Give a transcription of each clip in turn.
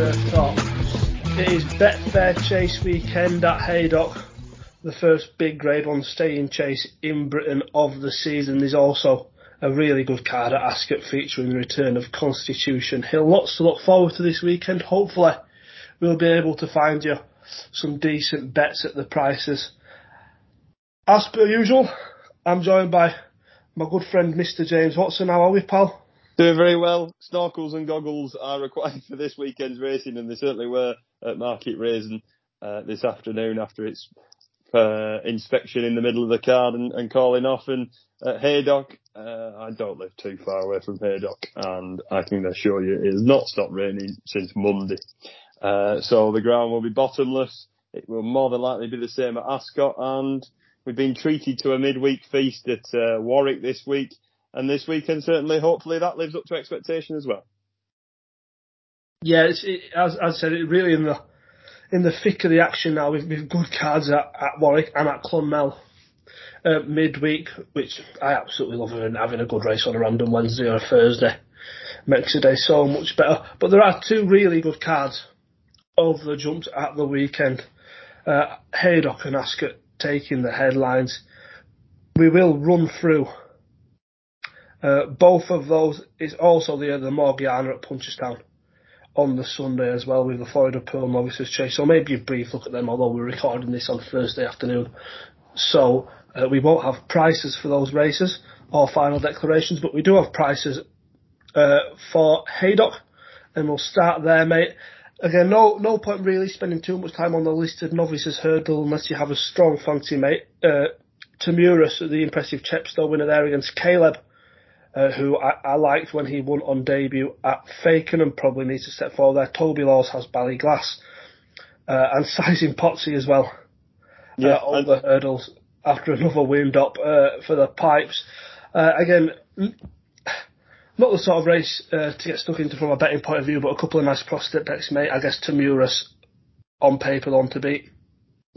It is Betfair Chase weekend at Haydock, the first big Grade 1 staying chase in Britain of the season. There's also a really good card at Ascot featuring the return of Constitution Hill. Lots to look forward to this weekend. Hopefully, we'll be able to find you some decent bets at the prices. As per usual, I'm joined by my good friend Mr. James Watson. How are we, pal? Doing very well. Snorkels and goggles are required for this weekend's racing, and they certainly were at Market Rasen uh, this afternoon after its uh, inspection in the middle of the card and, and calling off. And at Haydock, uh, I don't live too far away from Haydock, and I can assure you it has not stopped raining since Monday. Uh, so the ground will be bottomless. It will more than likely be the same at Ascot, and We've been treated to a midweek feast at uh, Warwick this week, and this weekend certainly, hopefully, that lives up to expectation as well. Yeah, it, as, I said, it really in the in the thick of the action now with, with good cards at, at Warwick and at Clonmel uh, midweek, which I absolutely love and having a good race on a random Wednesday or a Thursday makes the day so much better. But there are two really good cards over the jumps at the weekend. Uh, Haydock and Ascot taking the headlines. We will run through uh, both of those. Is also the the Morgiana at Punchestown on the Sunday as well with the Florida Pearl Novices Chase. So maybe a brief look at them, although we're recording this on Thursday afternoon. So uh, we won't have prices for those races or final declarations, but we do have prices uh, for Haydock, and we'll start there, mate. Again, no no point really spending too much time on the listed novices hurdle unless you have a strong fancy mate. Uh, Tamuras, the impressive Chepstow winner there against Caleb, uh, who I, I, liked when he won on debut at Fakenham, probably needs to step forward there. Toby Lawes has Ballyglass, uh, and Sizing Potsy as well. Uh, yeah, uh, over hurdles after another wind up uh, for the pipes. Uh, again, not the sort of race uh, to get stuck into from a betting point of view, but a couple of nice prospects, mate. I guess Tamuras on paper on to beat.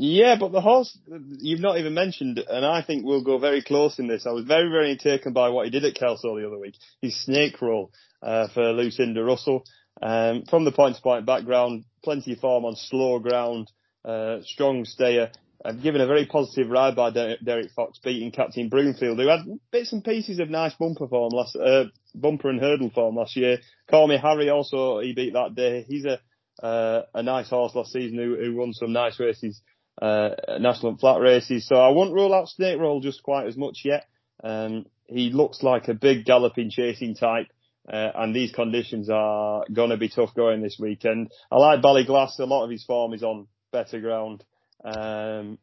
Yeah, but the horse you've not even mentioned, and I think we'll go very close in this. I was very, very taken by what he did at Kelso the other week. His snake roll uh, for Lucinda Russell. Um, from the point-to-point background, plenty of form on slow ground, uh, strong stayer. I've given a very positive ride by Derek Fox, beating Captain Broomfield, who had bits and pieces of nice bumper form last, uh, bumper and hurdle form last year. Call me Harry also, he beat that day. He's a, uh, a nice horse last season who, who won some nice races, uh, national and flat races. So I won't rule out Snake Roll just quite as much yet. Um, he looks like a big galloping chasing type. Uh, and these conditions are going to be tough going this weekend. I like Ballyglass. A lot of his form is on better ground. Um,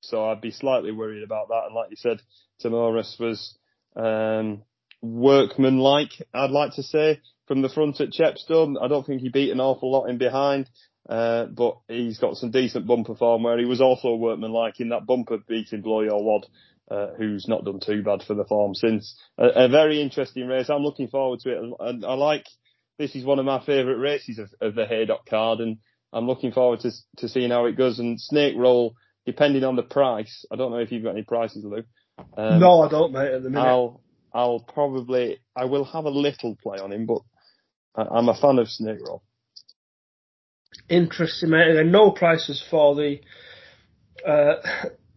so I'd be slightly worried about that. And like you said, Tamuras was um, workmanlike, I'd like to say, from the front at Chepstow. I don't think he beat an awful lot in behind, uh, but he's got some decent bumper form where he was also workmanlike in that bumper beating Blow Your Wad. Uh, who's not done too bad for the form since. A, a, very interesting race. I'm looking forward to it. And I, like, this is one of my favourite races of, of the Haydock card and I'm looking forward to to seeing how it goes. And snake roll, depending on the price, I don't know if you've got any prices, Lou. Um, no, I don't, mate. At the minute, I'll I'll probably I will have a little play on him, but I, am a fan of snake roll. Interesting, mate. And no prices for the uh,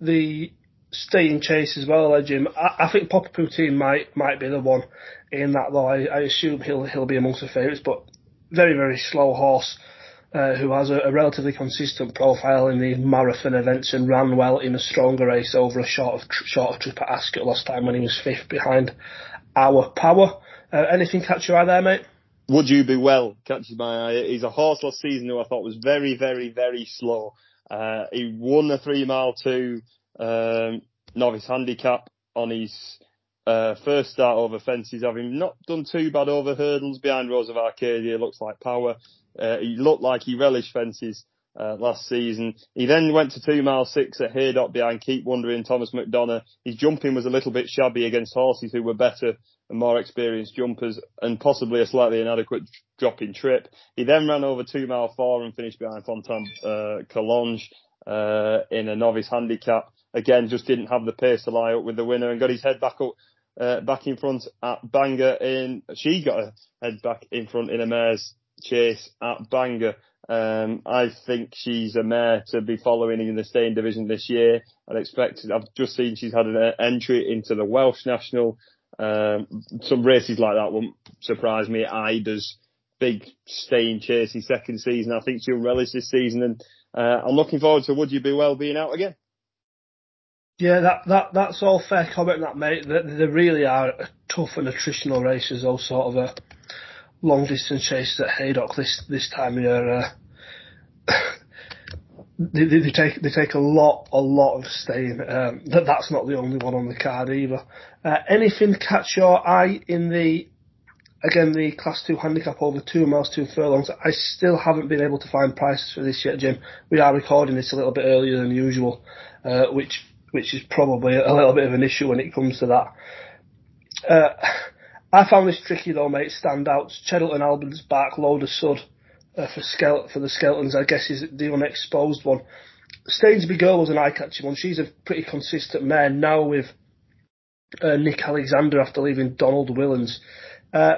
the staying chase as well, eh, Jim. I, I think Papa Poutine might might be the one in that though. I, I assume he'll he'll be amongst the favourites, but very very slow horse uh, who has a, a, relatively consistent profile in the marathon events and ran well in a stronger race over a short of, shorter trip at Ascot last time when he was fifth behind our power. Uh, anything catch your eye there, mate? Would you be well? Catches my eye. He's a horse last season who I thought was very, very, very slow. Uh, he won a three mile two um, novice handicap on his uh, first start over fences, having not done too bad over hurdles behind Rose of Arcadia. Looks like power. Uh, he looked like he relished fences uh, last season. He then went to two mile six at Haydock behind Keep Wondering Thomas McDonough. His jumping was a little bit shabby against horses who were better and more experienced jumpers and possibly a slightly inadequate dropping trip. He then ran over two mile four and finished behind Fontaine uh, Collonges uh, in a novice handicap. Again, just didn't have the pace to lie up with the winner and got his head back up uh, back in front at Bangor in, she got her head back in front in a mare's chase at Bangor. Um, I think she's a mare to be following in the staying division this year. I'd expect, I've just seen she's had an entry into the Welsh National. Um, some races like that won't surprise me. Ida's big staying chasey second season. I think she'll relish this season and, uh, I'm looking forward to Would You Be Well being out again. Yeah, that, that that's all fair comment, that mate. They, they really are tough and attritional races, those sort of a long distance chases at Haydock this this time of year. Uh, they, they, take they take a lot a lot of staying. Um, that that's not the only one on the card either. Uh, anything catch your eye in the again the class two handicap over two miles two furlongs? I still haven't been able to find prices for this yet, Jim. We are recording this a little bit earlier than usual, uh, which which is probably a little bit of an issue when it comes to that. Uh, I found this tricky though, mate. Standouts: Cheddleton Albans back, load of sud uh, for Skele- for the Skeltons, I guess is the unexposed one. Stainsby Girl was an eye-catching one. She's a pretty consistent mare now with uh, Nick Alexander after leaving Donald Willems. Uh,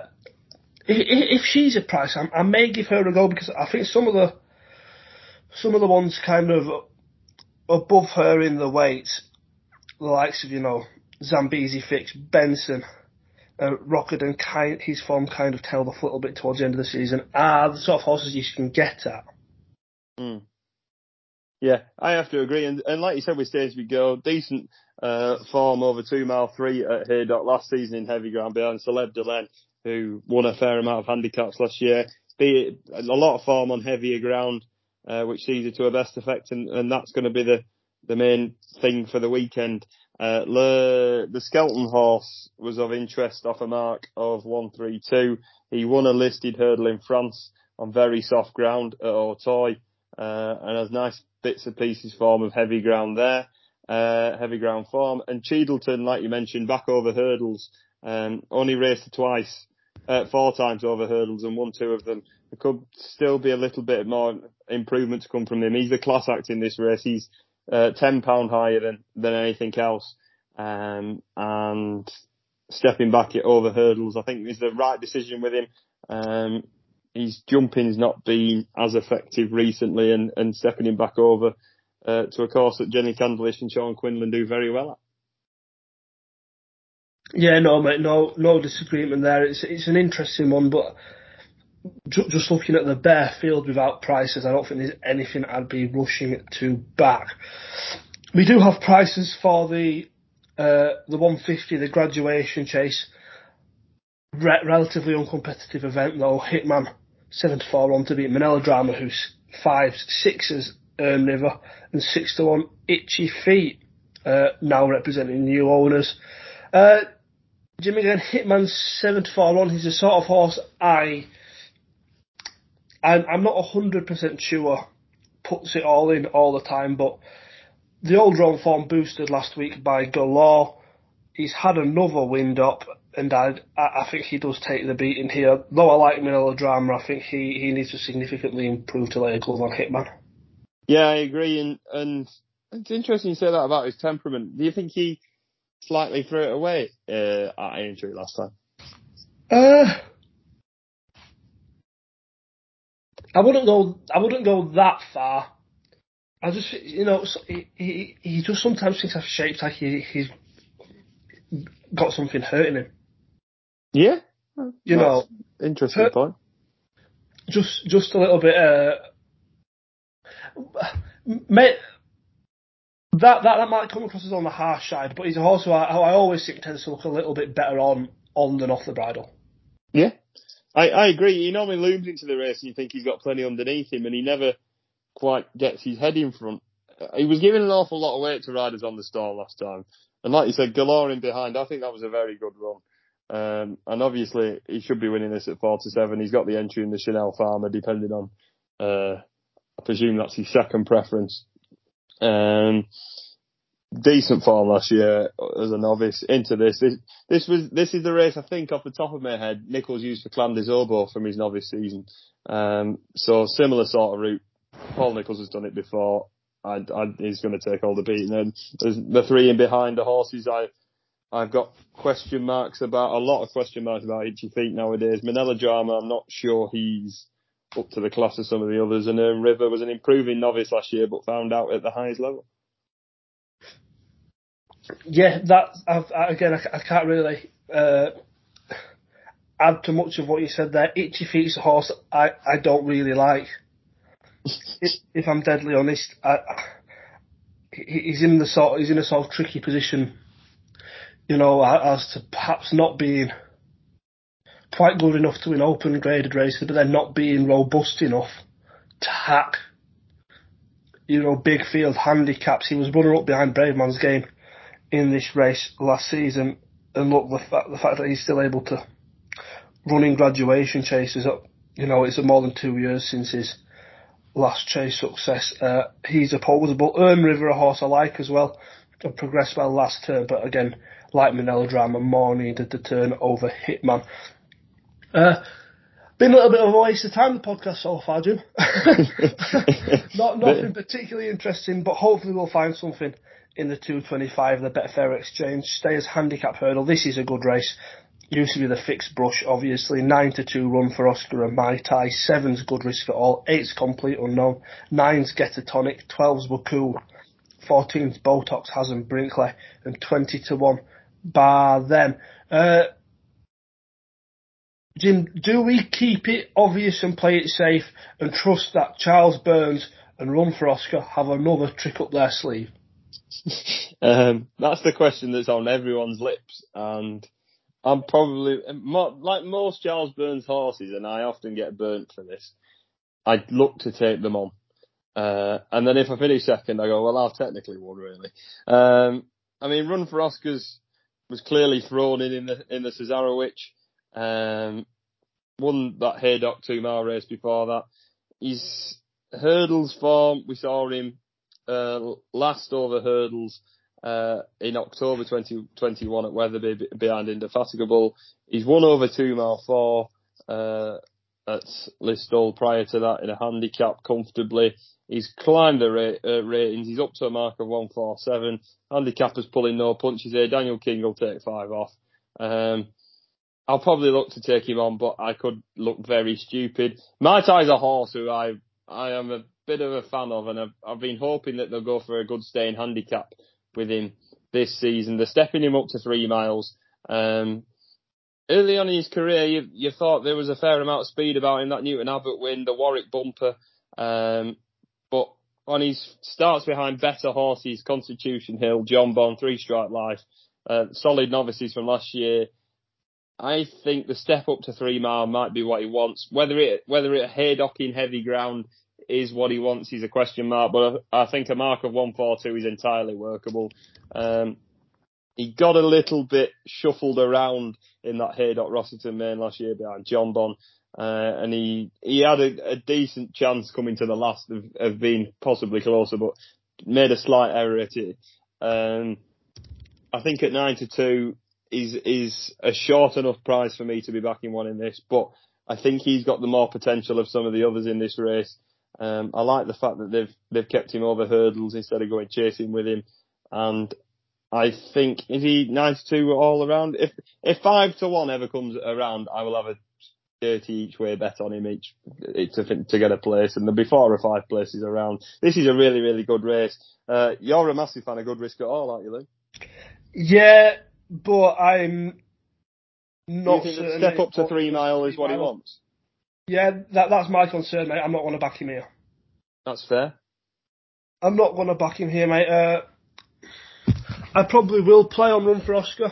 if, if, she's a price, I, I, may give her a go because I think some of the some of the ones kind of above her in the weight, the likes of you know Zambezi Fix, Benson, uh, Rockenden, kind, his form kind of tailed off a little bit towards the end of the season, are the sort of horses you can get at. Mm. Yeah, I have to agree. And, and like you said with Stainsby Girl, decent uh, form over two mile three at Haydock last season in heavy ground behind Celeb Delaine, who won a fair amount of handicaps last year. Be a lot of form on heavier ground, uh, which sees it to a best effect, and, and that's going to be the the main thing for the weekend. Uh, Le, the Skelton horse was of interest off a mark of 132. He won a listed hurdle in France on very soft ground at Auteuil, uh, and has nice bits and pieces form of heavy ground there, uh, heavy ground form. And Cheddleton, like you mentioned, back over hurdles, um, only raced twice, uh, four times over hurdles and won two of them. There could still be a little bit more improvement to come from him. He's the class act in this race. He's uh, ten pound higher than than anything else, um, and stepping back at over hurdles, I think is the right decision with him. Um, his jumping's not been as effective recently, and, and stepping him back over uh, to a course that Jennie Candlish and Sean Quinlan do very well at. Yeah, no, mate, no, no disagreement there. It's it's an interesting one, but just looking at the bare field without prices, I don't think there's anything I'd be rushing to back. We do have prices for the uh, the 150, the graduation chase. Re- relatively uncompetitive event though. Hitman seven to four on to beat Manila Drama, who's five sixes Earn River and six to one Itchy Feet, uh, now representing new owners. Uh, Jimmy again, Hitman 74 on. He's the sort of horse I I'm, I'm not 100% sure puts it all in all the time, but the old drone form boosted last week by Galore. He's had another wind up, and I, I think he does take the beating here. Though I like Melodrama, I think he, he needs to significantly improve to lay a glove on Hitman. Yeah, I agree, and and it's interesting you say that about his temperament. Do you think he slightly threw it away uh, at Aintree last time? Uh, I wouldn't go. I wouldn't go that far. I just, you know, he he, he just sometimes thinks I've shaped like he he's got something hurting him. Yeah, you know, interesting hurt, point. Just just a little bit. Uh, may, that that that might come across as on the harsh side, but he's also I, I always think tends to look a little bit better on on than off the bridle. Yeah, I, I agree. He normally looms into the race and you think he's got plenty underneath him and he never quite gets his head in front. He was giving an awful lot of weight to riders on the stall last time. And like you said, Galore in behind, I think that was a very good run. Um, and obviously he should be winning this at 4 to 7. He's got the entry in the Chanel Farmer depending on, uh, I presume that's his second preference. Um, decent form last year as a novice into this. this. This was this is the race I think off the top of my head Nicholls used for Clan des Obeaux from his novice season. Um, so similar sort of route. Paul Nicholls has done it before. I, I, he's going to take all the beating. And the three in behind the horses. I I've got question marks about a lot of question marks about Itchy Feet nowadays. Manila Drama, I'm not sure he's up to the class of some of the others. And um, River was an improving novice last year, but found out at the highest level. Yeah, that I've, again, I, I can't really uh, add to much of what you said there. Itchy Feet's a horse I, I don't really like. if, if I'm deadly honest, I, he's in the sort he's in a sort of tricky position, you know, as to perhaps not being quite good enough to win open graded races, but then not being robust enough to hack, you know, big field handicaps. He was runner up behind Bravemansgame in this race last season, and look, the fact the fact that he's still able to run in graduation chases up, you know, it's more than two years since his last chase success. Uh, he's opposable. Earn River, a horse I like as well, progressed well last turn, but again, like Drama, more needed to turn over Hitman. Uh, been a little bit of a waste of time the podcast so far, Jim. Not nothing particularly interesting, but hopefully we'll find something in the 225, the Betfair Exchange. Stayers handicap hurdle. This is a good race. Used to be the fixed brush, obviously. 9 to 2 run for Oscar and Mai Tai. 7's good risk for all. 8's complete unknown. 9's Getatonic. 12's Waku. 14's Botox Hasn't Brinkley. And 20 to 1 bar them. Uh, Jim, do we keep it obvious and play it safe and trust that Charles Byrnes and Run for Oscar have another trick up their sleeve? Um, that's the question that's on everyone's lips, and I'm probably like most Charles Byrnes horses, and I often get burnt for this. I look to take them on, uh, and then if I finish second, I go, well, I've technically won, really. Um, I mean, Run for Oscars was clearly thrown in in the in the Cesarewitch. Um, won that Haydock two mile race before that. His hurdles form, we saw him last over hurdles uh, in October 2021 at Wetherby behind Indefatigable. He's won over two mile four uh, at Listowel prior to that in a handicap comfortably. He's climbed the rate, uh, ratings. He's up to a mark of 147. Handicappers pulling no punches here. Daniel King will take five off. Um, I'll probably look to take him on, but I could look very stupid. Mai Tai's a horse who I I am a bit of a fan of, and I've, I've been hoping that they'll go for a good staying handicap with him this season. They're stepping him up to three miles. Um, early on in his career, you, you thought there was a fair amount of speed about him. That Newton Abbot win, the Warwick bumper, um, but on his starts behind better horses, Constitution Hill, Jonbon, Three Stripe Life, uh, solid novices from last year. I think the step up to three mile might be what he wants. Whether it whether it haydocking heavy ground is what he wants He's a question mark, but I think a mark of 142 is entirely workable. Um, he got a little bit shuffled around in that Haydock Rossington main last year behind Jonbon, uh, and he he had a, a, decent chance coming to the last of, of being possibly closer, but made a slight error at it. Um, I think at nine to two, is is a short enough price for me to be backing one in this, but I think he's got the more potential of some of the others in this race. Um, I like the fact that they've they've kept him over hurdles instead of going chasing with him, and I think is he 92 all around. If if five to one ever comes around, I will have a 30 each way bet on him each to to get a place, and there'll be four or five places around. This is a really really good race. Uh, you're a massive fan of Good Risk at All, aren't you, Lou? Yeah, but I'm not. Step up to three mile is what he wants? Yeah, that that's my concern, mate. I'm not going to back him here. That's fair. I'm not going to back him here, mate. Uh, I probably will play on Run for Oscar.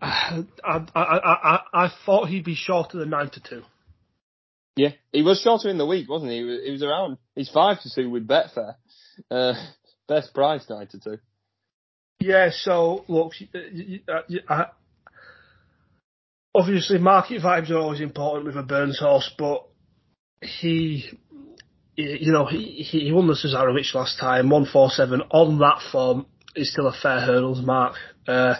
I, I, I, I, I thought he'd be shorter than 9 to 2. Yeah, he was shorter in the week, wasn't he? He was, he was around, he's 5 to 2 with Betfair. Uh, best price 9 to 2. Yeah, so look, I, obviously market vibes are always important with a Byrnes horse, but he, you know, he he won the Cesarewitch last time, one four seven on that form is still a fair hurdles mark. Uh,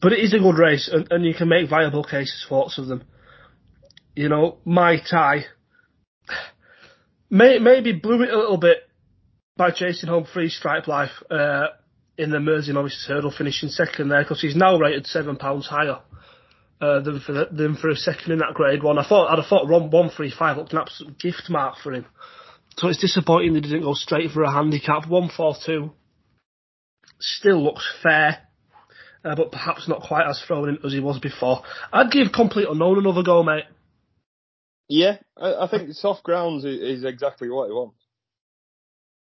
but it is a good race, and, and you can make viable cases for lots of them. You know, Mai Tai may, maybe blew it a little bit by chasing home Three Stripe Life. Uh, in the Mersey Novices Hurdle, finishing second there because he's now rated seven pounds higher uh, than for the, than for a second in that grade one. I thought I'd have thought one one three five looked an absolute gift mark for him. So it's disappointing they didn't go straight for a handicap. One four two still looks fair, uh, but perhaps not quite as thrown in as he was before. I'd give complete unknown another go, mate. Yeah, I, I think soft grounds is, is exactly what he wants.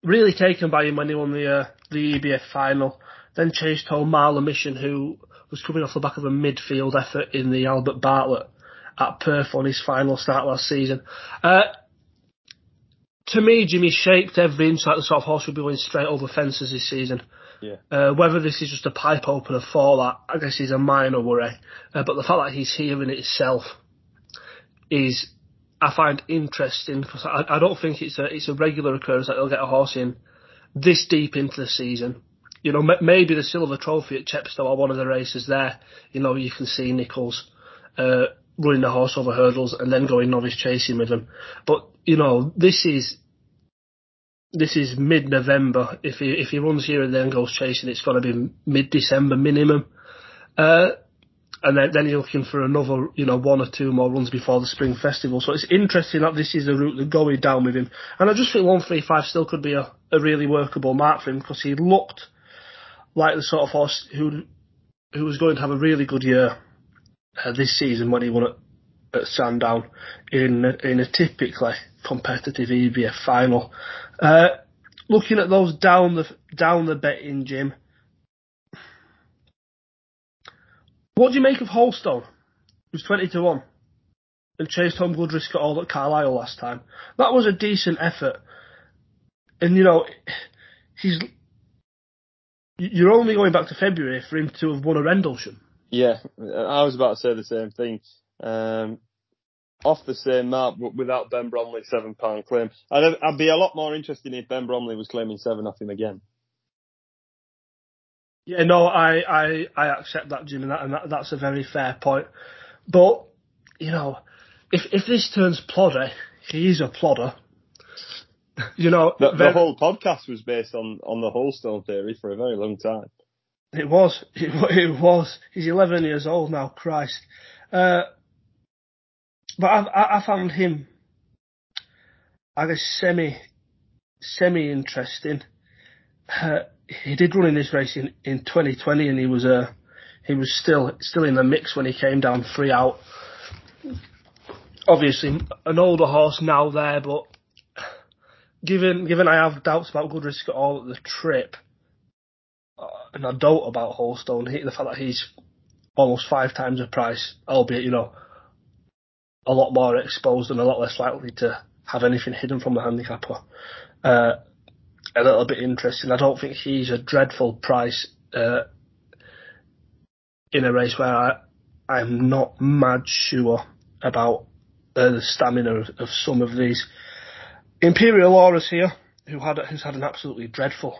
Really taken by him when he won the uh, the EBF final. Then chased home Marlon Mission, who was coming off the back of a midfield effort in the Albert Bartlett at Perth on his final start last season. Uh, to me, Jimmy shaped every inch like the sort of horse who'd be going straight over fences this season. Yeah. Uh, whether this is just a pipe opener for that, I guess is a minor worry. Uh, but the fact that he's here in itself is, I find interesting because I, I don't think it's a it's a regular occurrence that they'll get a horse in this deep into the season. You know, maybe the silver trophy at Chepstow or one of the races there. You know, you can see Nicholls uh, running the horse over hurdles and then going novice chasing with him. But you know, this is this is mid November. If he if he runs here and then goes chasing, it's going to be mid December minimum. Uh, and then, then you're looking for another, you know, one or two more runs before the spring festival. So it's interesting that this is the route they're going down with him. And I just think 135 still could be a, a really workable mark for him because he looked like the sort of horse who who was going to have a really good year uh, this season when he won at, at Sandown in in a typically competitive EBF final. Uh, looking at those down the down the betting, Jim. What do you make of Holstone? Was twenty to one, and chased home good risk at all at Carlisle last time. That was a decent effort, and you know, he's. You're only going back to February for him to have won a Rendlesham. Yeah, I was about to say the same thing. Um, off the same mark, but without Ben Bromley's seven pound claim. I'd, I'd be a lot more interested if Ben Bromley was claiming seven off him again. Yeah, no, I, I, I accept that, Jim, and, that, and that, that's a very fair point. But, you know, if if this turns plodder, he is a plodder. You know, the, the whole podcast was based on, on the Holstone theory for a very long time. It was. It, it was. He's 11 years old now, Christ. Uh, but I, I found him, I guess, semi, semi interesting. Uh, he did run in this race in, in 2020, and he was uh, he was still still in the mix when he came down three out. Obviously, an older horse now there, but given given I have doubts about good risk at all at the trip, uh, and I doubt about Holstone, the fact that he's almost five times the price, albeit you know a lot more exposed and a lot less likely to have anything hidden from the handicapper. Uh, a little bit interesting. I don't think he's a dreadful price uh, in a race where I, I'm not mad sure about uh, the stamina of, of, some of these. Imperial Aura's here, who had who's had an absolutely dreadful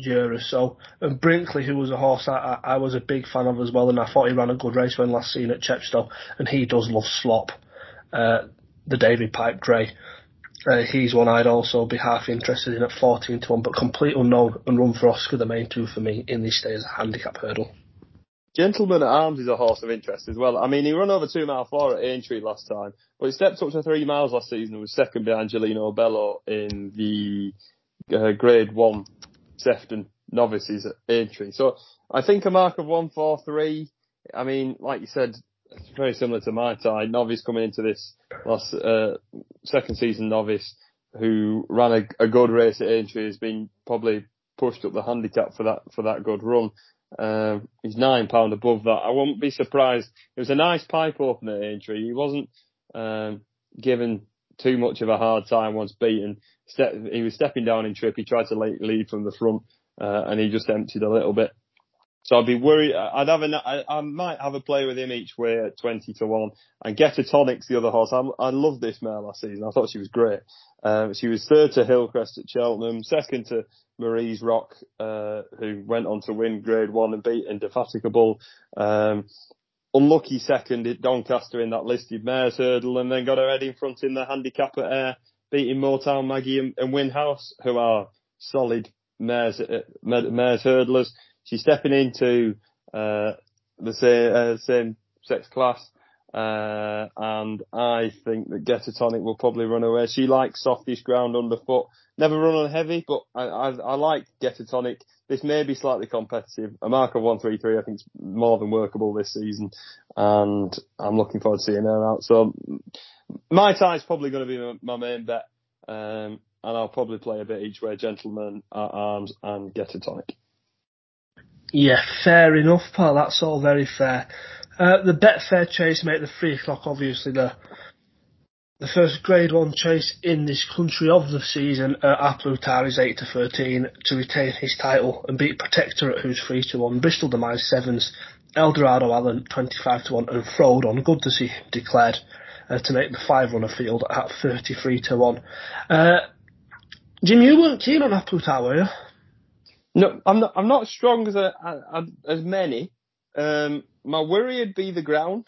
year or so, and Brinkley, who was a horse I, I, was a big fan of as well, and I thought he ran a good race when last seen at Chepstow, and he does love slop. Uh, the David Pipe Grey. Uh, he's one I'd also be half interested in at 14 to 1, but complete unknown and run for Oscar, the main two for me in this day as a handicap hurdle. Gentleman at Arms is a horse of interest as well. I mean, he ran over two mile four at Aintree last time, but he stepped up to three miles last season and was second behind Gelino Bello in the uh, Grade 1 Sefton novices at Aintree. So I think a mark of 143, I mean, like you said, it's very similar to Mai Tai. Novice coming into this last uh, second season novice who ran a, a, good race at Aintree has been probably pushed up the handicap for that for that good run. Um, he's nine pound above that. I wouldn't be surprised. It was a nice pipe opener Aintree. He wasn't um, given too much of a hard time once beaten. Step, he was stepping down in trip. He tried to lead from the front, uh, and he just emptied a little bit. So I'd be worried. I'd have a, I, I might have a play with him each way at 20 to 1 and Getatonic's the other horse. I, I love this mare last season. I thought she was great. Um, she was third to Hillcrest at Cheltenham, second to Marie's Rock, uh, who went on to win grade one and beat Indefatigable. Um, unlucky second at Doncaster in that listed mares hurdle and then got her head in front in the handicap at Ayr, beating Motown Maggie and, and Winhouse, who are solid mares, uh, mares hurdlers she's stepping into uh, the same, uh, same sex class. Uh, and I think that Getatonic will probably run away. She likes softish ground underfoot. Never run on heavy, but I, I, I like Getatonic. This may be slightly competitive. A mark of 133 I think is more than workable this season. And I'm looking forward to seeing her out. So Mai Tai is probably going to be my, my main bet. Um, and I'll probably play a bit each way, gentlemen at Arms and Getatonic. Yeah, fair enough, pal. That's all very fair. Uh, the Betfair chase make the three o'clock obviously the the first Grade One chase in this country of the season. Uh, A Plus Tard is eight to thirteen to retain his title and beat Protektorat, who's three to one. Bristol De Mai's sevens. Eldorado Allen twenty five to one, and Frodon, good to see declared uh, to make the five runner field at thirty three to one. Uh, Jim, you weren't keen on A Tard, were you? No, I'm not. I'm not as strong as a, a, as many. Um, my worry would be the ground.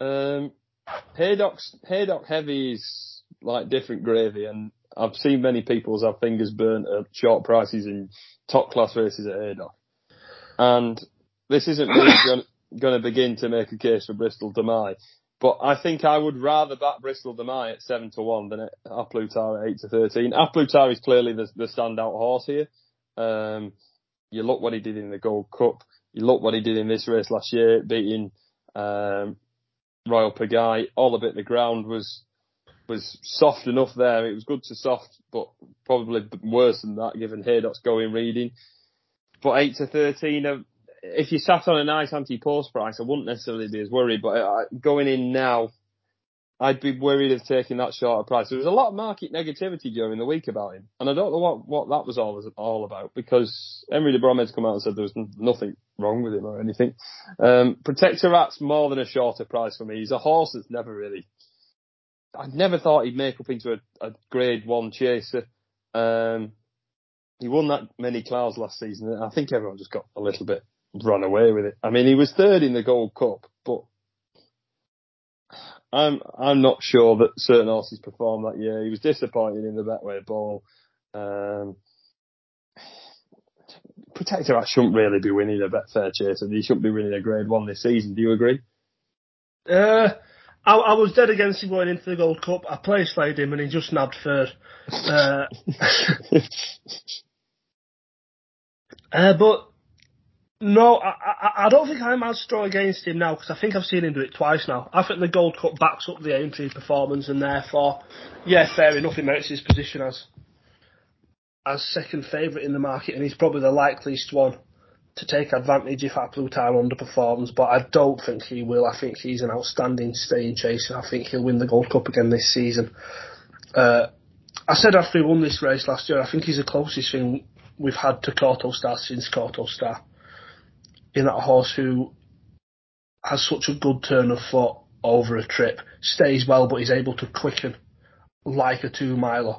Um, Haydock's Haydock heavy is like different gravy, and I've seen many people's have fingers burnt at short prices in top class races at Haydock. And this isn't really going to begin to make a case for Bristol De Mai, but I think I would rather back Bristol Mai at seven to one than at A Plus Tard at eight to thirteen. A Plus Tard is clearly the, the standout horse here. Um, you look what he did in the Gold Cup. You look what he did in this race last year, beating um, Royal Pagaille. All a bit the ground was was soft enough there. It was good to soft, but probably worse than that given Haydock's going reading. But eight to thirteen, uh, if you sat on a nice anti-post price, I wouldn't necessarily be as worried. But going in now, I'd be worried of taking that shorter price. There was a lot of market negativity during the week about him, and I don't know what, what that was all all about because Henry de Bromhead's come out and said there was nothing wrong with him or anything. Um, Protektorat's more than a shorter price for me. He's a horse that's never really. I never thought he'd make up into a, a Grade One chaser. Um, he won that many clouds last season. I think everyone just got a little bit run away with it. I mean, he was third in the Gold Cup, but I'm I'm not sure that certain horses performed that year. He was disappointed in the Betway Bowl. Um, Protektorat shouldn't really be winning a Betfair Chase, and he shouldn't be winning a Grade One this season. Do you agree? Uh, I, I was dead against him going into the Gold Cup. I play slayed him, and he just nabbed third. Uh, uh, but no, I, I, I don't think I'm as strong against him now because I think I've seen him do it twice now. I think the Gold Cup backs up the entry performance, and therefore, yeah, fair enough, he merits his position as as second favourite in the market, and he's probably the likeliest one to take advantage if A Plus Tard underperforms. But I don't think he will. I think he's an outstanding staying chaser. I think he'll win the Gold Cup again this season. Uh, I said after he won this race last year, I think he's the closest thing we've had to Kauto Star since Kauto Star in that horse who has such a good turn of foot over a trip, stays well, but is able to quicken like a two miler,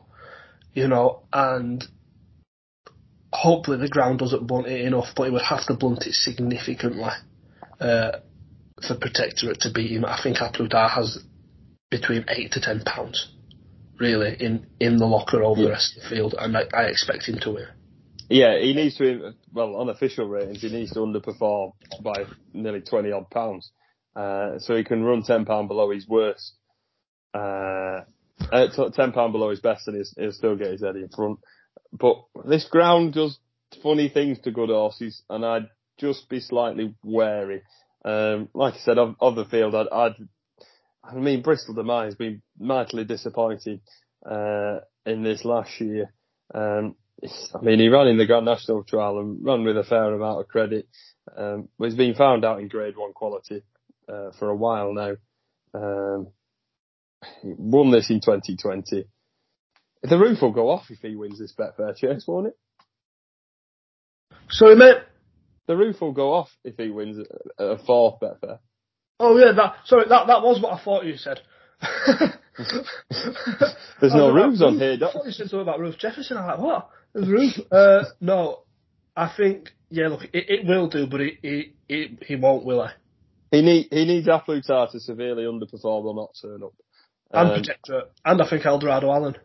you know, and hopefully the ground doesn't blunt it enough, but it would have to blunt it significantly uh, for Protektorat to beat him. I think A Plus has between eight to ten pounds, really, in, in the locker over yeah. the rest of the field, and I, I expect him to win. Yeah, he needs to, well, on official ratings, he needs to underperform by nearly 20 odd pounds. Uh, so he can run £10 below his worst, uh, uh, £10 below his best and he'll, he'll still get his head in front. But this ground does funny things to good horses and I'd just be slightly wary. Um, like I said, of, of the field, I'd, I'd, I mean, Bristol De Mai has been mightily disappointing, uh, in this last year. Um, I mean, he ran in the Grand National trial and ran with a fair amount of credit. Um, but he's been found out in Grade One quality uh, for a while now. Um, he won this in 2020. The roof will go off if he wins this Betfair chase, won't it? Sorry, mate. The roof will go off if he wins a, a fourth Betfair. Oh yeah, that sorry, that that was what I thought you said. There's no roofs on here. I thought you said something about Ruth Jefferson. I'm like, what? Roof? Uh, no, I think yeah. Look, it, it will do, but it, it, it he won't, will he? He need he needs A Plus to severely underperform or not turn up. And um, Protektorat, and I think Eldorado Allen.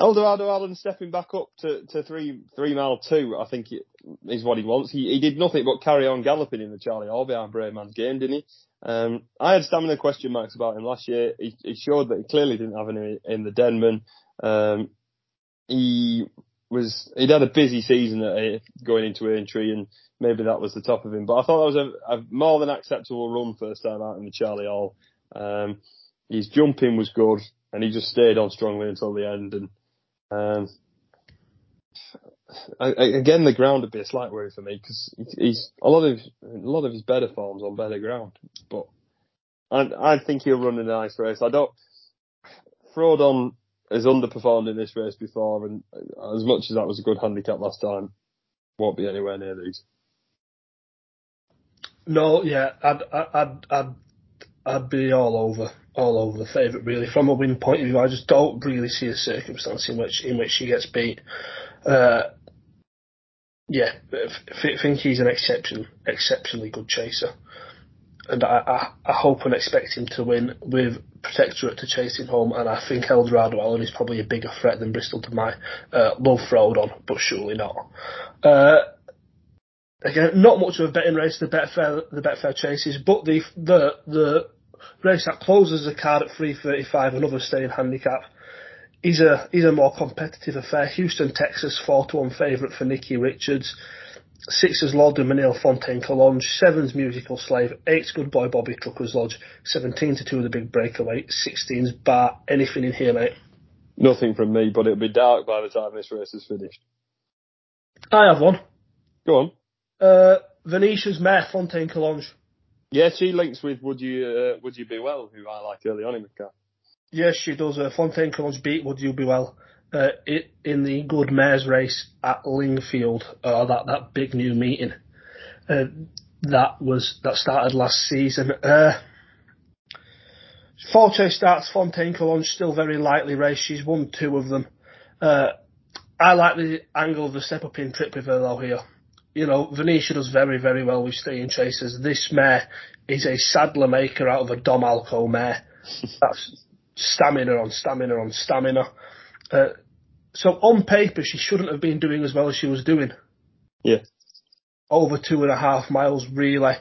Eldorado Allen stepping back up to, to three three mile two. I think it, is what he wants. He, he did nothing but carry on galloping in the Charlie Hall behind Bravemans's game, didn't he? Um, I had stamina question marks about him last year. He, he showed that he clearly didn't have any in the Denman. Um, he was he'd had a busy season at, going into Aintree, and maybe that was the top of him. But I thought that was a, a more than acceptable run first time out in the Charlie Hall. Um, his jumping was good, and he just stayed on strongly until the end. And um, I, again, the ground would be a slight worry for me because he's a lot of a lot of his better forms on better ground. But I, I think he'll run a nice race. I don't. Frodon has underperformed in this race before, and as much as that was a good handicap last time, won't be anywhere near these. No, yeah, I'd, I'd, I'd, I'd be all over, all over the favourite really. From a win point of view, I just don't really see a circumstance in which in which she gets beat. Uh, yeah, I think he's an exception, exceptionally good chaser, and I, I, I hope and expect him to win with Protektorat to chase him home, and I think Eldorado Allen is probably a bigger threat than Bristol De Mai uh, love Frodon, but surely not. Uh, again, not much of a betting race. The Betfair the Betfair chases, but the the the race that closes the card at three thirty five, another staying handicap, is a is a more competitive affair. Houston, Texas, four to one favourite for Nicky Richards. Six's Lord Du Mesnil Fontaine Collonges, Seven's Musical Slave, Eight's Good Boy Bobby Trucker's Lodge, 17 to 2 of the Big Breakaway, 16's Bar. Anything in here, mate? Nothing from me, but it'll be dark by the time this race is finished. I have one. Go on. Uh, Venetia's Mare, Fontaine Collonges. Yeah, she links with Would You uh, Would You Be Well, who I like early on in the car. Yes, she does. Uh, Fontaine Collonges beat Would You Be Well uh, it, in the Good Mares race at Lingfield, uh, that that big new meeting. Uh, that was that started last season. Uh, four chase starts. Fontaine Collonges still very lightly raced. She's won two of them. Uh, I like the angle of the step up in trip with her though here. You know, Venetia does very, very well with staying chasers. This mare is a saddler maker out of a Dom Alco mare. That's stamina on stamina on stamina. Uh, so on paper, she shouldn't have been doing as well as she was doing. Yeah. Over two and a half miles, really.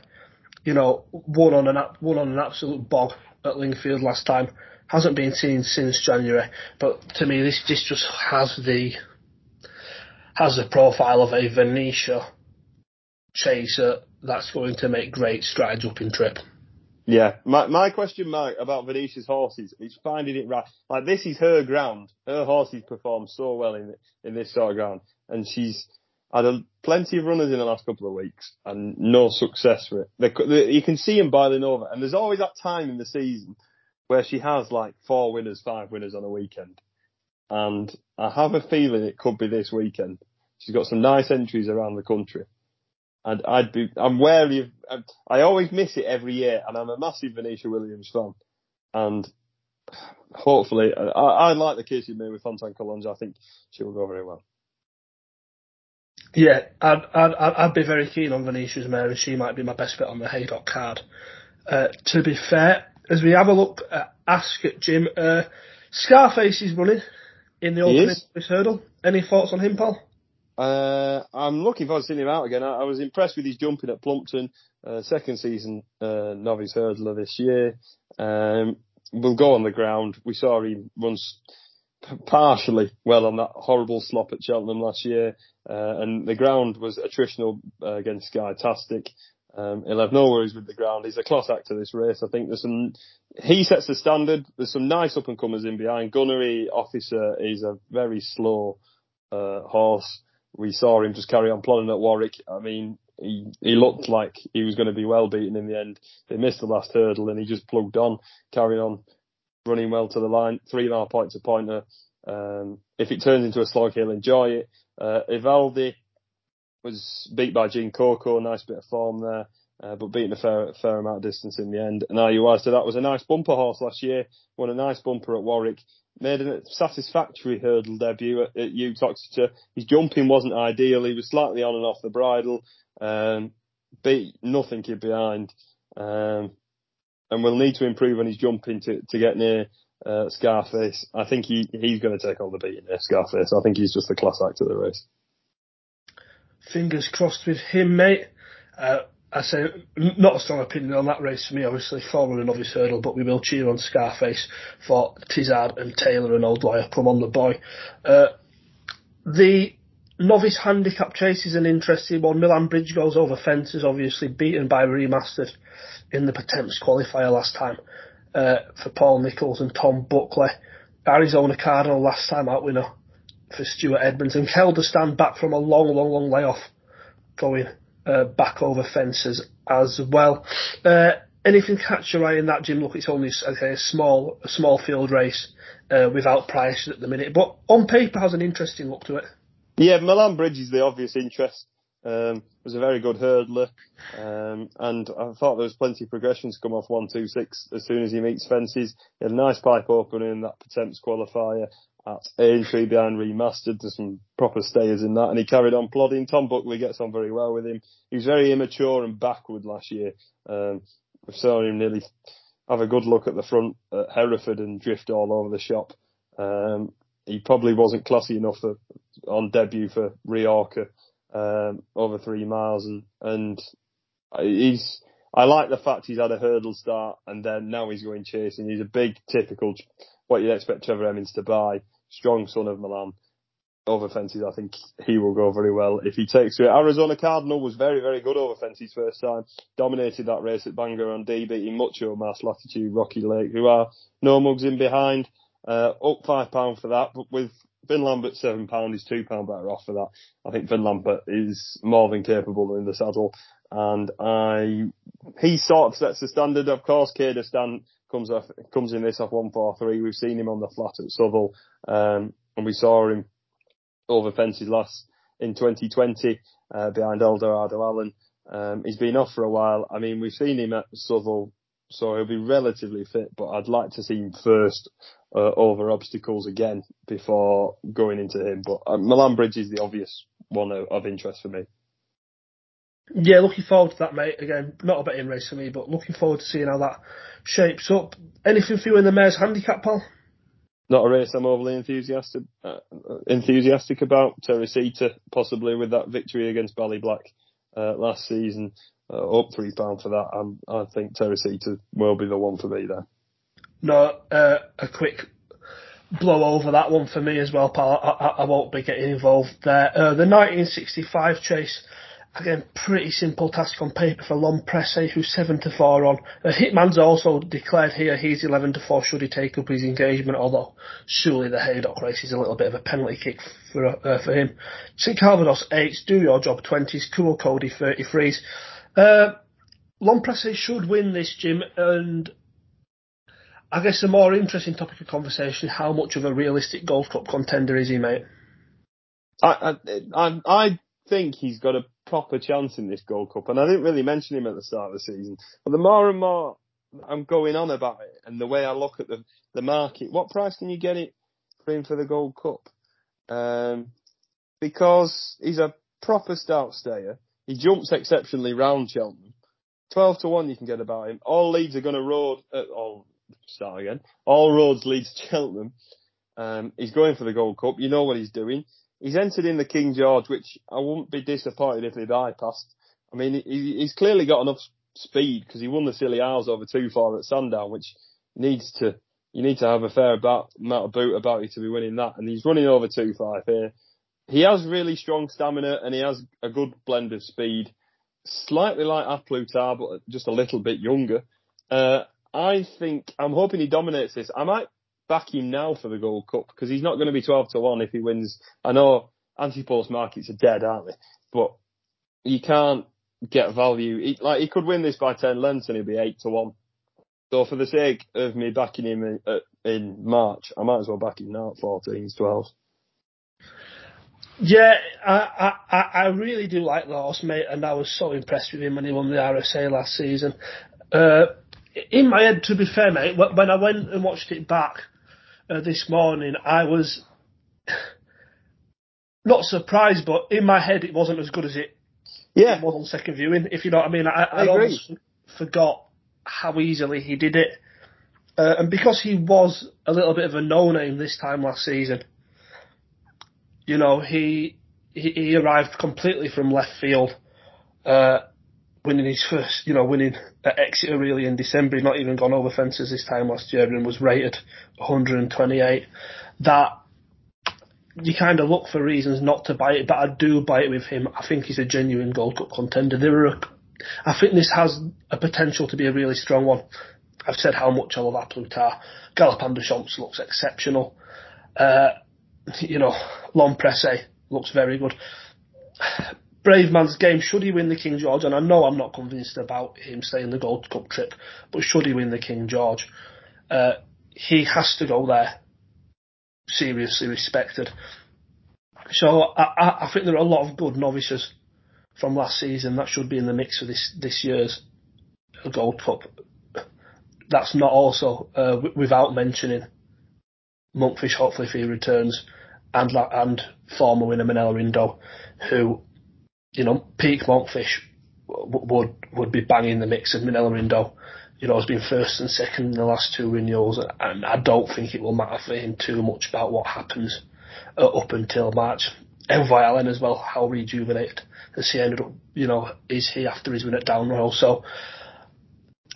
You know, one on an one on an absolute bog at Lingfield last time. Hasn't been seen since January. But to me, this this just has the has the profile of a Venetia chaser that's going to make great strides up in trip. Yeah, my my question Mike, about Venetia's horses is finding it right. Like this is her ground. Her horses perform so well in in this sort of ground, and she's had a, plenty of runners in the last couple of weeks and no success for it. They, they, you can see them boiling over, and there's always that time in the season where she has like four winners, five winners on a weekend, and I have a feeling it could be this weekend. She's got some nice entries around the country and I'd be, I'm wary of, I always miss it every year, and I'm a massive Venetia Williams fan, and hopefully, I, I like the case you made with Fontaine Collonges. I think she will go very well. Yeah, I'd, I'd, I'd be very keen on Venetia's mare, and she might be my best bet on the Haydock card. Uh, to be fair, as we have a look at Ascot Jim, uh, Scarface is running in the opening hurdle. Any thoughts on him, Paul? Uh, I'm looking forward to seeing him out again. I, I was impressed with his jumping at Plumpton, uh, second season uh, novice hurdler this year. Um, we'll go on the ground. We saw him runs partially well on that horrible slop at Cheltenham last year, uh, and the ground was attritional uh, against Skytastic. Um, he'll have no worries with the ground. He's a class actor this race. I think there's some, he sets the standard. There's some nice up and comers in behind. Gunnery Officer is a very slow, uh, horse we saw him just carry on plodding at Warwick. I mean, he he looked like he was going to be well beaten in the end. They missed the last hurdle and he just plugged on, carrying on, running well to the line. Three half points a pointer. Um, if it turns into a slog, he'll enjoy it. Uh, Ivaldi was beat by Gene Coco, nice bit of form there, uh, but beating a fair, fair amount of distance in the end. And IUI, so that was a nice bumper horse last year, won a nice bumper at Warwick made a satisfactory hurdle debut at, at. His jumping wasn't ideal. He was slightly on and off the bridle. Um, beat nothing behind. Um, and will need to improve on his jumping to, to get near uh, Scarface. I think he, he's going to take all the beating there, Scarface. I think he's just the class act of the race. fingers crossed with him, mate. Uh, I say not a strong opinion on that race for me, obviously, following a novice hurdle, but we will cheer on Scarface for Tizzard and Taylor and Oldwyer. Come on, the boy. Uh, the novice handicap chase is an interesting one. Milan Bridge goes over fences, obviously beaten by Remastered in the Pertemps qualifier last time uh, for Paul Nicholls and Tom Buckley. Arizona Cardinal last time out winner for Stuart Edmunds and held a stand back from a long, long, long layoff going uh, back over fences as well. Uh, anything catch your eye in that, Jim? Look, it's only okay, a small, a small field race uh, without prices at the minute, but on paper has an interesting look to it. Yeah, Milan Bridge is the obvious interest. Um, was a very good hurdler, um, and I thought there was plenty of progression to come off one two six as soon as he meets fences. He had a nice pipe opener in that Pertemps qualifier at Aintree behind remastered. There's some proper stayers in that, and he carried on plodding. Tom Buckley gets on very well with him. He was very immature and backward last year. Um, we saw him nearly have a good look at the front at Hereford and drift all over the shop. Um, he probably wasn't classy enough for, on debut for Riorca um, over three miles, and and he's. I like the fact he's had a hurdle start and then now he's going chasing. He's a big, typical, what you'd expect Trevor Hemmings to buy. Strong son of Milan. Over fences, I think he will go very well if he takes to it. Arizona Cardinal was very, very good over fences first time. Dominated that race at Bangor-on-Dee, beating Mucho Mass, Latitude, Rocky Lake, who are no mugs in behind. Uh, up five pound for that, but with Finn Lambert seven pound, he's two pound better off for that. I think Finn Lambert is more than capable in the saddle, and I he sort of sets the standard. Of course, Kehdestan comes off comes in this off one four three. We've seen him on the flat at Southwell, um, and we saw him over fences last in 2020 uh, behind Eldorado Allen. Um, he's been off for a while. I mean, we've seen him at Southwell, so he'll be relatively fit. But I'd like to see him first uh, over obstacles again before going into him. But uh, Milan Bridge is the obvious one of, of, interest for me. Yeah, looking forward to that, mate. Again, not a betting race for me, but looking forward to seeing how that shapes up. Anything for you in the mare's handicap, Paul? Not a race I'm overly enthusiastic uh, enthusiastic about. Teresita possibly with that victory against Ballyblack uh, last season, uh, up three pound for that. I'm, I think Teresita will be the one for me there no, uh, a quick blow over that one for me as well, pal. I, I, I won't be getting involved there. Uh, the 1965 chase, again, pretty simple task on paper for Lon who's 7 to 4 on. Uh, Hitman's also declared here he's 11 to 4 should he take up his engagement, although surely the Haydock race is a little bit of a penalty kick for uh, for him. St Calvados 8s, Do Your Job 20s, Cool Cody 33s. Uh, should win this, Jim, and I guess a more interesting topic of conversation: how much of a realistic Gold Cup contender is he, mate? I I I think he's got a proper chance in this Gold Cup, and I didn't really mention him at the start of the season. But the more and more I'm going on about it, and the way I look at the the market, what price can you get it for him for the Gold Cup? Um, because he's a proper start stayer. He jumps exceptionally round Cheltenham. Twelve to one, you can get about him. All leads are going to road. Uh, all start again. All roads lead to Cheltenham. Um, he's going for the Gold Cup. You know what he's doing. He's entered in the King George, which I wouldn't be disappointed if he bypassed. I mean, he, he's clearly got enough speed because he won the Scilly Isles over two four at Sandown, which needs to you need to have a fair about, amount of boot about you to be winning that. And he's running over two five here. He has really strong stamina and he has a good blend of speed, slightly like A Plus but just a little bit younger. Uh, I think I'm hoping he dominates this. I might back him now for the Gold Cup because he's not going to be 12 to one if he wins. I know anti-post markets are dead, aren't they? But you can't get value. He, like he could win this by 10 lengths and he'd be 8 to one. So for the sake of me backing him in, uh, in March, I might as well back him now at 14s, 12s. Yeah, I, I I really do like the horse, mate, and I was so impressed with him when he won the RSA last season. Uh, in my head, to be fair, mate, when I went and watched it back uh, this morning, I was not surprised, but in my head, it wasn't as good as it, yeah. it was on second viewing. If you know what I mean, I, I, I almost forgot how easily he did it, uh, and because he was a little bit of a no-name this time last season, you know, he he, he arrived completely from left field, uh, winning his first, you know, winning at Exeter really in December. He's not even gone over fences this time last year and was rated 128. That you kind of look for reasons not to buy it, but I do buy it with him. I think he's a genuine Gold Cup contender. There are, I think this has a potential to be a really strong one. I've said how much I love A Plus Tard. Galopin Champs looks exceptional. Uh, you know, L'Homme Presse looks very good. Bravemansgame, should he win the King George, and I know I'm not convinced about him staying the Gold Cup trip, but should he win the King George, uh, he has to go there seriously respected. So I, I, think there are a lot of good novices from last season that should be in the mix for this this year's Gold Cup. That's not also uh, without mentioning Monkfish. Hopefully, if he returns, and and former winner Minella Indo, who you know peak Monkfish would would be banging the mix of Minella Indo you know, has been first and second in the last two renewals, and I don't think it will matter for him too much about what happens uh, up until March. Envoy Allen as well, how rejuvenated has he ended up, you know, is he after his win at Down? So,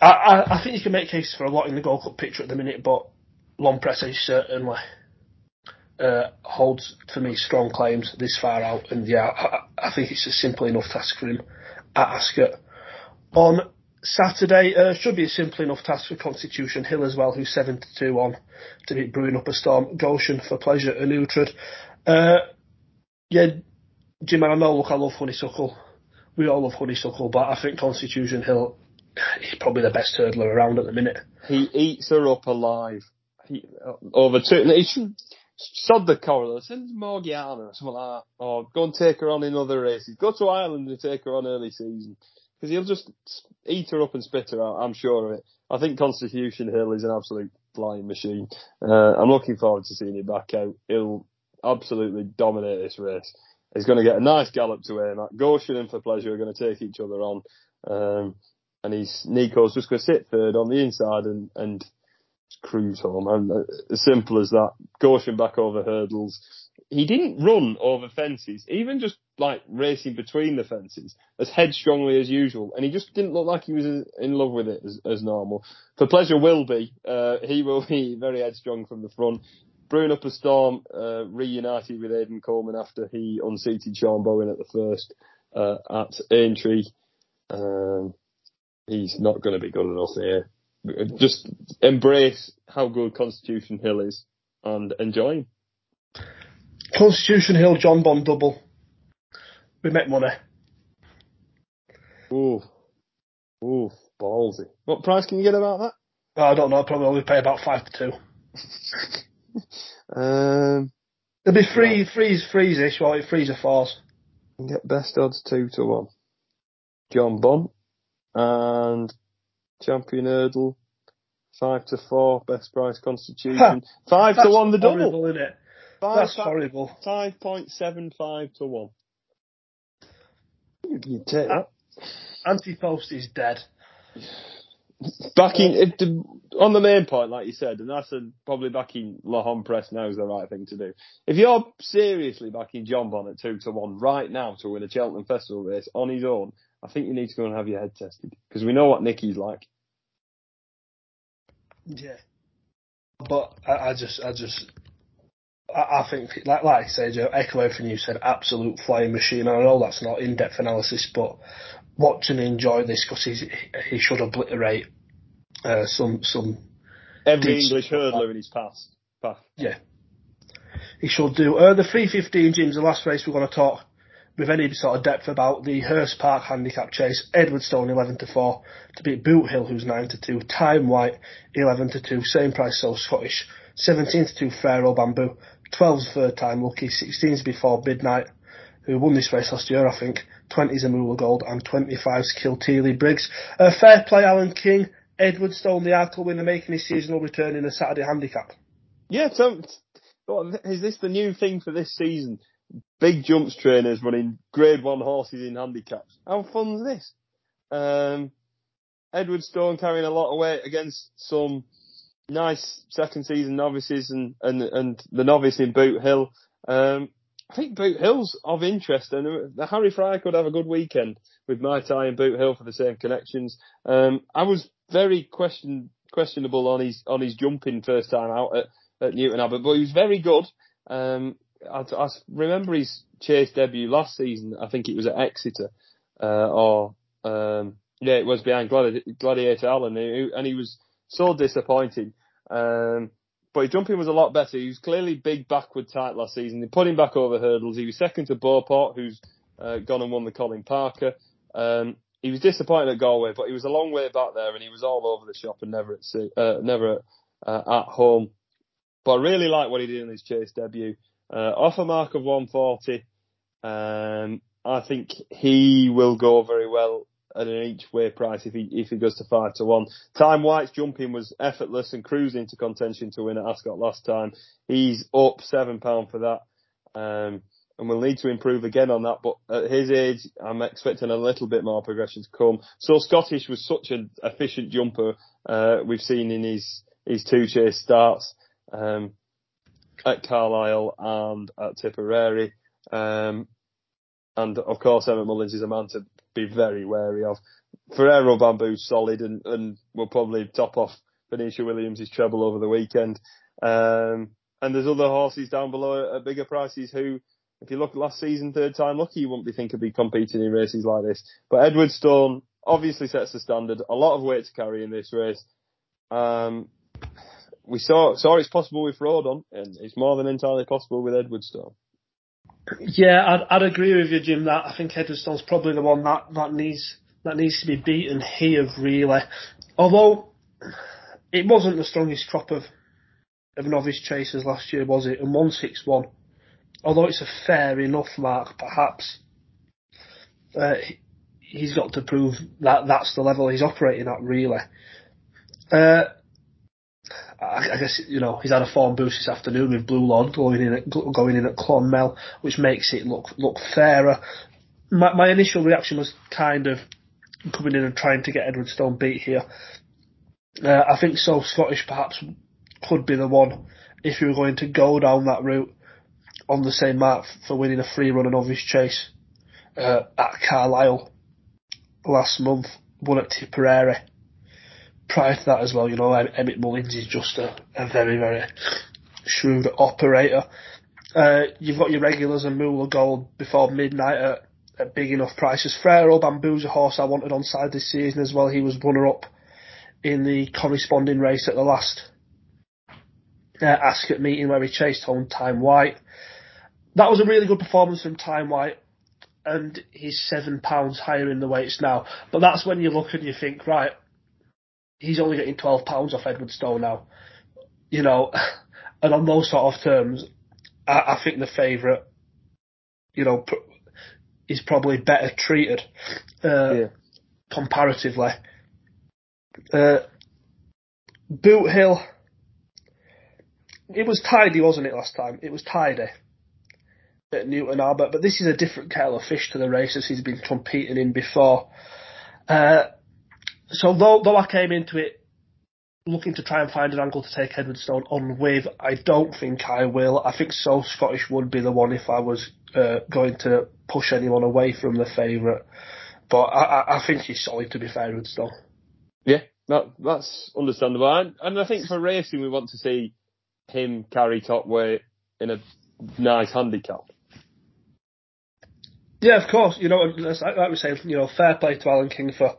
I, I, I think you can make cases for a lot in the Gold Cup picture at the minute, but L'Homme Presse certainly uh, holds for me strong claims this far out, and yeah, I, I think it's a simple enough task for him at Ascot. On Saturday uh, should be a simple enough task for Constitution Hill as well, who's 7 to 2 on to beat Brewing Up a Storm. Goshen for pleasure and Uhtred. Uh, yeah, Jim, I know, look, I love Honeysuckle. We all love Honeysuckle, but I think Constitution Hill, is probably the best hurdler around at the minute. He eats her up alive. He, uh, over two, sod the corridor, send Morgiana or something like that, or go and take her on in other races. Go to Ireland and take her on early season because he'll just eat her up and spit her out. I'm sure of it. I think Constitution Hill is an absolute flying machine. Uh, I'm looking forward to seeing him back out. He'll absolutely dominate this race. He's going to get a nice gallop to aim at. Goshen and For Pleasure are going to take each other on. Um, and he's, Nico's just going to sit third on the inside and, and cruise home. And uh, as simple as that. Goshen back over hurdles he didn't run over fences, even just like racing between the fences as headstrongly as usual, and he just didn't look like he was in love with it as, as normal. For pleasure will be, uh, he will be very headstrong from the front. Brewing up a storm, uh, reunited with Aidan Coleman after he unseated Sean Bowen at the first uh, at Aintree. Um, he's not going to be good enough here. Just embrace how good Constitution Hill is and enjoy him. Constitution Hill Jonbon double. We make money. Ooh. Ooh, ballsy. What price can you get about that? Oh, I don't know. I Probably only pay about five to two. um, It'll be free, right. freeze, freeze-ish, well, freeze or fours. Get best odds two to one. Jonbon and champion hurdle five to four, best price constitution. Five to one the double. Horrible, isn't it? Five, That's five, horrible. 5.75 to 1. You take that. Anti-post is dead. Backing it, on the main point, like you said, and that's a, probably backing L'Homme Presse now is the right thing to do. If you're seriously backing Jonbon at two to one right now to win a Cheltenham Festival race on his own, I think you need to go and have your head tested because we know what Nicky's like. Yeah, but I, I just, I just, I, think, like, like I say, Joe, echo everything you said, absolute flying machine. I know that's not in-depth analysis, but watch and enjoy this because he should obliterate uh, some some every English hurdler in his past path. Yeah, he should do. Uh, the 315 James, the last race we're going to talk with any sort of depth about the Hurst Park handicap chase. Edwardstone 11 to 4 to beat Boot Hill, who's 9 to 2. Thyme White 11 to 2. Same price, so Scottish. 17 to 2 Frero Banbou. 12's third time lucky, 16's before midnight, who won this race last year, I think. 20's Amoola Gold and 25's Kilteely Briggs. Uh, fair play, Alan King. Edwardstone, the Arkle winner, making his seasonal return in a Saturday handicap. Yeah, so is this the new thing for this season? Big jumps trainers running grade one horses in handicaps. How fun's this? Um, Edwardstone carrying a lot of weight against some nice second season novices and, and, and the novice in Boot Hill. Um, I think Boot Hill's of interest, and the Harry Fry could have a good weekend with Mai Tai and Boot Hill for the same connections. Um, I was very question questionable on his on his jumping first time out at, at Newton Abbot, but he was very good. Um, I, I remember his chase debut last season. I think it was at Exeter, uh, or um, yeah, it was behind Gladi- Gladiator Allen, and he was so disappointing. Um, but his jumping was a lot better. He was clearly big backward type last season. They put him back over hurdles. He was second to Beauport, who's uh, gone and won the Colin Parker. Um, he was disappointed at Galway, but he was a long way back there, and he was all over the shop and never at uh, never uh, at home. But I really like what he did in his chase debut. Uh, off a mark of 140, um, I think he will go very well at an each way price if he if he goes to five to one. Thyme White's jumping was effortless and cruising to contention to win at Ascot last time. He's up seven pound for that. Um, and we'll need to improve again on that. But at his age, I'm expecting a little bit more progression to come. So Scottish was such an efficient jumper uh, we've seen in his his two chase starts um, at Carlisle and at Tipperary. Um, and of course, Emmett Mullins is a man to be very wary of. Frero Banbou's solid and, and will probably top off Venetia Williams' treble over the weekend. Um, and there's other horses down below at bigger prices who, if you look at last season, third time lucky, you wouldn't be thinking of be competing in races like this. But Edwardstone obviously sets the standard. A lot of weight to carry in this race. Um, we saw saw it's possible with Rodon, and it's more than entirely possible with Edwardstone. Yeah, I'd, I'd agree with you, Jim. That I think Edwardstone's probably the one that, that needs that needs to be beaten here, really. Although it wasn't the strongest crop of of novice chasers last year, was it? And one six one, although it's a fair enough mark, perhaps uh, he's got to prove that that's the level he's operating at, really. Uh, I, guess you know he's had a form boost this afternoon with Blue Lord going in at going in at Clonmel, which makes it look look fairer. My, my initial reaction was kind of coming in and trying to get Edwardstone beat here. Uh, I think so Scottish perhaps could be the one if you were going to go down that route on the same mark for winning a free run and obvious chase uh, at Carlisle last month, won at Tipperary prior to that as well, you know, Emmett Mullins is just a, a very, very shrewd operator. Uh, you've got your regulars and Moolah Gold before midnight at, at big enough prices. Frero Banbou's a horse I wanted on side this season as well. He was runner up in the corresponding race at the last uh, Ascot meeting where he chased home Thyme White. That was a really good performance from Thyme White and he's seven pounds higher in the weights now. But that's when you look and you think, right, he's only getting twelve pounds off Edwardstone now. You know, and on those sort of terms, I, I think the favourite, you know, pr- is probably better treated uh, yeah. comparatively. Uh, Boot Hill, it was tidy, wasn't it, last time? It was tidy at Newton Abbot, but this is a different kettle of fish to the races he's been competing in before. Uh, so though though I came into it looking to try and find an angle to take Edwardstone on with, I don't think I will. I think So Scottish would be the one if I was uh, going to push anyone away from the favourite. But I, I, think he's solid to be fair, Edwardstone. Yeah, that, that's understandable. And, and I think for racing, we want to see him carry top weight in a nice handicap. Yeah, of course. You know, like, like we say, you know, fair play to Alan King for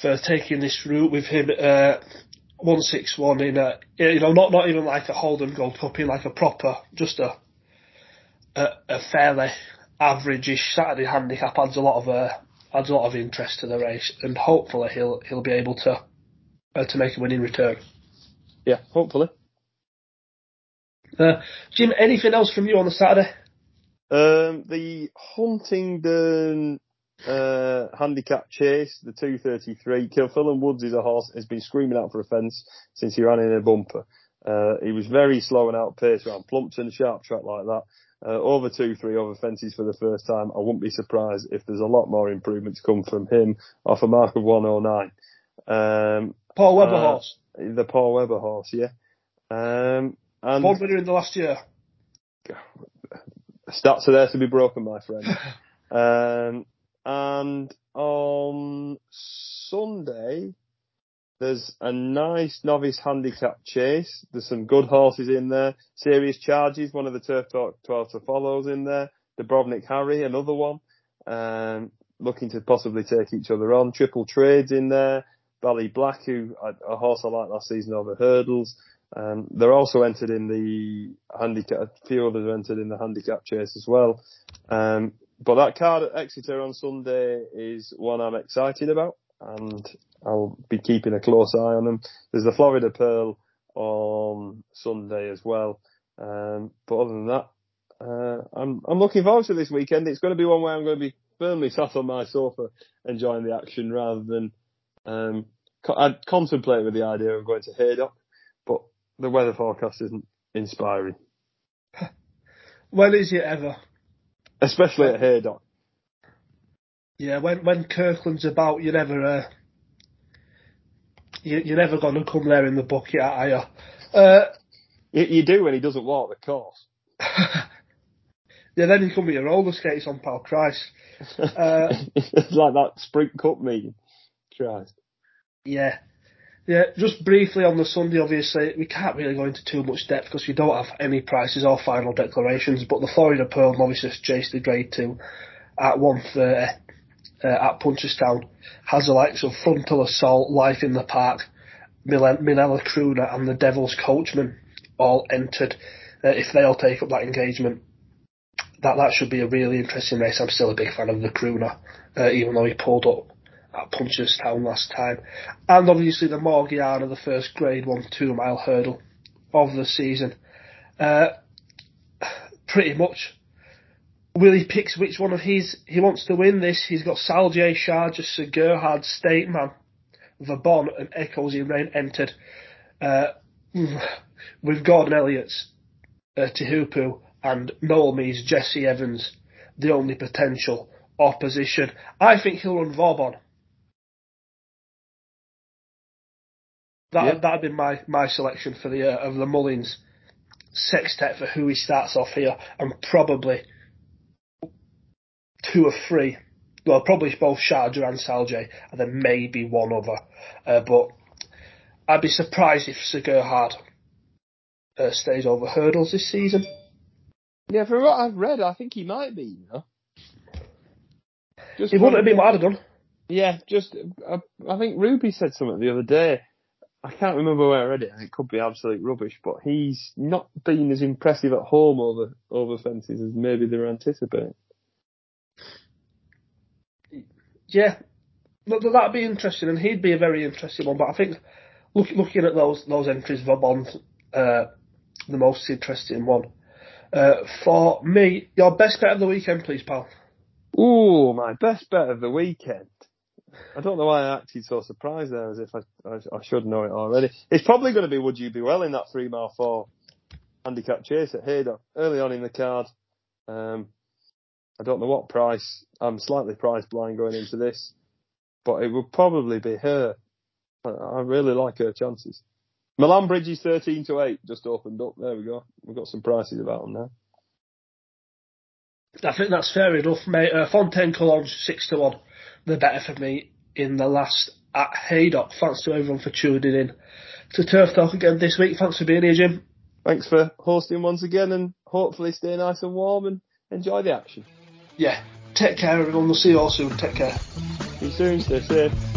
for taking this route with him. Uh, one six one in a you know not not even like a Holden Gold Cup in like a proper just a a, a fairly average-ish Saturday handicap adds a lot of uh, adds a lot of interest to the race and hopefully he'll he'll be able to uh, to make a winning return. Yeah, hopefully. Uh, Jim, anything else from you on the Saturday? Um, the Huntingdon uh, handicap chase, the 233. Kilfillan Woods is a horse has been screaming out for a fence since he ran in a bumper. Uh, he was very slow and out pace around Plumpton, sharp track like that. Uh, over two, three over fences for the first time. I wouldn't be surprised if there's a lot more improvement to come from him off a mark of 109. Um, Paul Webber uh, horse. The Paul Webber horse, yeah. Um, and winner in the last year. Stats are there to be broken, my friend. um, and on Sunday, there's a nice novice handicap chase. There's some good horses in there. Serious Charges, one of the Turf Talk 12 to follows in there. Dubrovnik Harry, another one. Um, looking to possibly take each other on. Triple Trades in there. Bally Black, who a, horse I liked last season over hurdles. Um, they're also entered in the handicap. A few others are entered in the handicap chase as well. Um, but that card at Exeter on Sunday is one I'm excited about, and I'll be keeping a close eye on them. There's the Florida Pearl on Sunday as well. Um, but other than that, uh, I'm I'm looking forward to this weekend. It's going to be one where I'm going to be firmly sat on my sofa enjoying the action rather than um, I'd contemplate with the idea of going to Haydock, but the weather forecast isn't inspiring. well, is it ever? Especially at Haydock. Yeah, when when Kirkland's about, you're never uh, you, you're never going to come there in the bucket, are you? Uh, you? You do when he doesn't walk the course. yeah, then you come with your roller skates on, pal. Christ. Uh, it's like that Sprint Cup meeting. Christ. Yeah. Yeah, just briefly on the Sunday, obviously, we can't really go into too much depth because we don't have any prices or final declarations, but the Florida Pearl Novices Chase the Grade 2 at 130 uh, at Punchestown has the likes of Frontal Assault, Life in the Park, Minella Crooner and the Devil's Coachman all entered. Uh, if they all take up that engagement, that that should be a really interesting race. I'm still a big fan of the Crooner, uh, even though he pulled up at Punchestown last time. And obviously the Morgiana, the first grade one two mile hurdle of the season. Uh, pretty much, Willie picks which one of his he wants to win this. He's got Saldier, Sharjah, Sir Gerhard, State Man, Vauban and Echoes in Rain entered. Uh, with Gordon Elliott's uh, Teahupoo and Noel Meade's, Jesse Evans, the only potential opposition. I think he'll run Vauban. That yeah. that'd been my, my selection for the uh, of the Mullins sextet for who he starts off here, and probably two or three. Well, probably both Sharjah and Saldier, and then maybe one other. Uh, but I'd be surprised if Sir Gerhard uh, stays over hurdles this season. Yeah, for what I've read, I think he might be. You know, just he wouldn't have been what I'd have done. Yeah, just uh, I think Ruby said something the other day I can't remember where I read it, and it could be absolute rubbish, but he's not been as impressive at home over over fences as maybe they were anticipating. Yeah, that'd be interesting, and he'd be a very interesting one. But I think look, looking at those those entries, Vauban's uh, the most interesting one. Uh, for me, your best bet of the weekend, please, pal. Ooh, my best bet of the weekend. I don't know why I acted so surprised there, as if I, I, I should know it already. It's probably going to be Would You Be Well in that three mile four handicap chase at Haydock early on in the card. Um, I don't know what price. I'm slightly price blind going into this, but it will probably be her. I, I really like her chances. Milan Bridges 13 to 8 just opened up. There we go. We've got some prices about them now. I think that's fair enough, mate. Uh, Fontaine Collonges 6 to 1 the better for me in the last at Haydock. Thanks to everyone for tuning in to Turf Talk again this week. Thanks for being here, Jim. Thanks for hosting once again and hopefully stay nice and warm and enjoy the action. Yeah. Take care, everyone. We'll see you all soon. Take care. See you soon. Stay safe.